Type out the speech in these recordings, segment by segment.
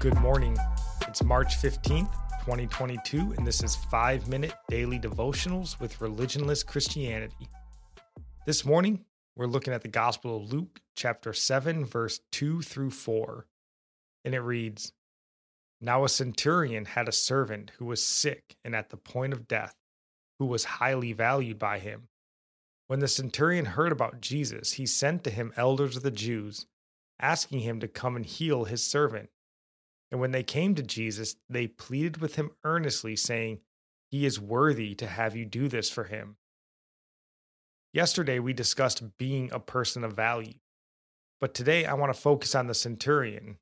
Good morning. It's March 15th, 2022, and this is 5 Minute Daily Devotionals with Religionless Christianity. This morning, we're looking at the Gospel of Luke, chapter 7, verse 2 through 4. And it reads Now a centurion had a servant who was sick and at the point of death, who was highly valued by him. When the centurion heard about Jesus, he sent to him elders of the Jews, asking him to come and heal his servant. And when they came to Jesus, they pleaded with him earnestly, saying, He is worthy to have you do this for him. Yesterday, we discussed being a person of value. But today, I want to focus on the centurion,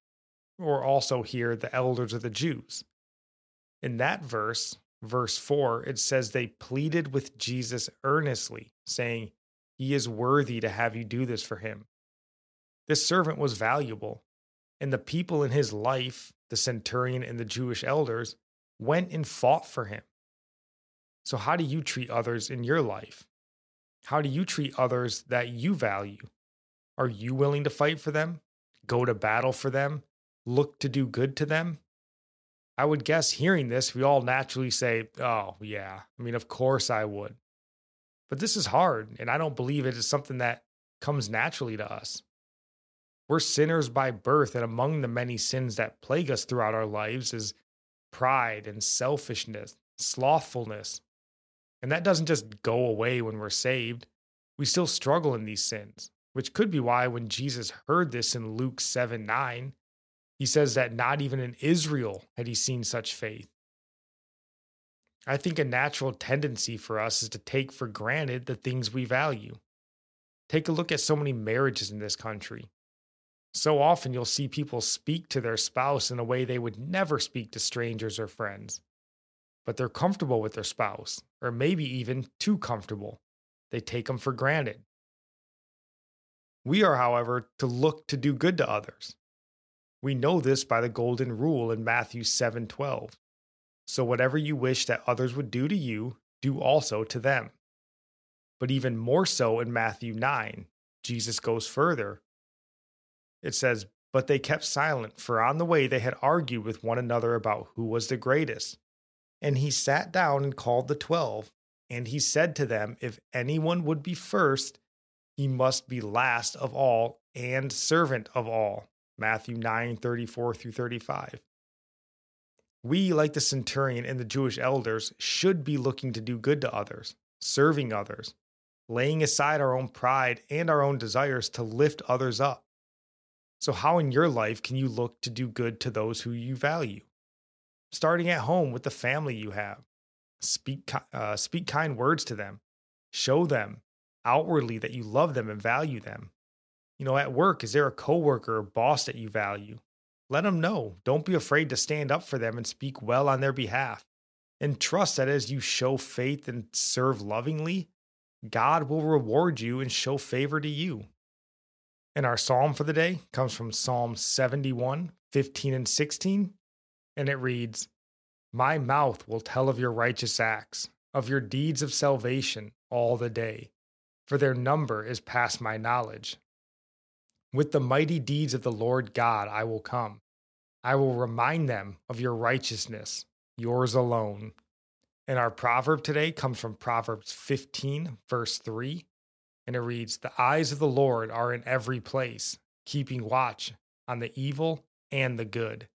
or also here, the elders of the Jews. In that verse, verse 4, it says they pleaded with Jesus earnestly, saying, He is worthy to have you do this for him. This servant was valuable, and the people in his life the centurion and the Jewish elders, went and fought for him. So, how do you treat others in your life? How do you treat others that you value? Are you willing to fight for them, go to battle for them, look to do good to them? I would guess hearing this, we all naturally say, Oh, yeah, I mean, of course I would. But this is hard, and I don't believe it is something that comes naturally to us. We're sinners by birth, and among the many sins that plague us throughout our lives is pride and selfishness, slothfulness. And that doesn't just go away when we're saved. We still struggle in these sins, which could be why when Jesus heard this in Luke 7 9, he says that not even in Israel had he seen such faith. I think a natural tendency for us is to take for granted the things we value. Take a look at so many marriages in this country. So often you'll see people speak to their spouse in a way they would never speak to strangers or friends. But they're comfortable with their spouse, or maybe even too comfortable. They take them for granted. We are, however, to look to do good to others. We know this by the golden rule in Matthew 7:12. So whatever you wish that others would do to you, do also to them. But even more so in Matthew 9, Jesus goes further it says, But they kept silent, for on the way they had argued with one another about who was the greatest. And he sat down and called the twelve. And he said to them, If anyone would be first, he must be last of all and servant of all. Matthew 9 34 through 35. We, like the centurion and the Jewish elders, should be looking to do good to others, serving others, laying aside our own pride and our own desires to lift others up. So, how in your life can you look to do good to those who you value? Starting at home with the family you have. Speak, uh, speak kind words to them. Show them outwardly that you love them and value them. You know, at work, is there a coworker or boss that you value? Let them know. Don't be afraid to stand up for them and speak well on their behalf. And trust that as you show faith and serve lovingly, God will reward you and show favor to you. And our psalm for the day comes from Psalm 71, 15 and 16. And it reads, My mouth will tell of your righteous acts, of your deeds of salvation all the day, for their number is past my knowledge. With the mighty deeds of the Lord God I will come. I will remind them of your righteousness, yours alone. And our proverb today comes from Proverbs 15, verse 3 and it reads The eyes of the Lord are in every place, keeping watch on the evil and the good.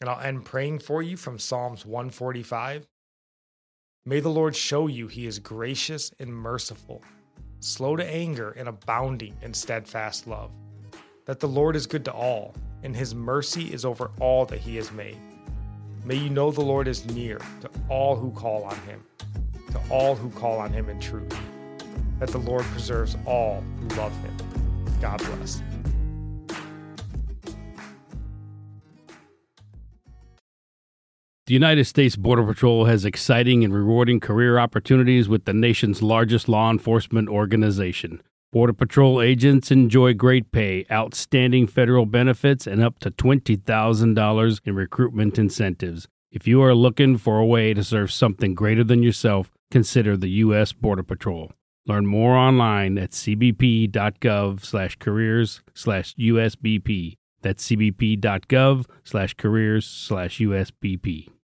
And I'll end praying for you from Psalms 145. May the Lord show you he is gracious and merciful, slow to anger and abounding in steadfast love. That the Lord is good to all, and his mercy is over all that he has made. May you know the Lord is near to all who call on him, to all who call on him in truth that the Lord preserves all who love him. God bless. The United States Border Patrol has exciting and rewarding career opportunities with the nation's largest law enforcement organization. Border Patrol agents enjoy great pay, outstanding federal benefits, and up to $20,000 in recruitment incentives. If you are looking for a way to serve something greater than yourself, consider the U.S. Border Patrol. Learn more online at cbp.gov slash careers slash USBP. That's cbp.gov slash careers slash USBP.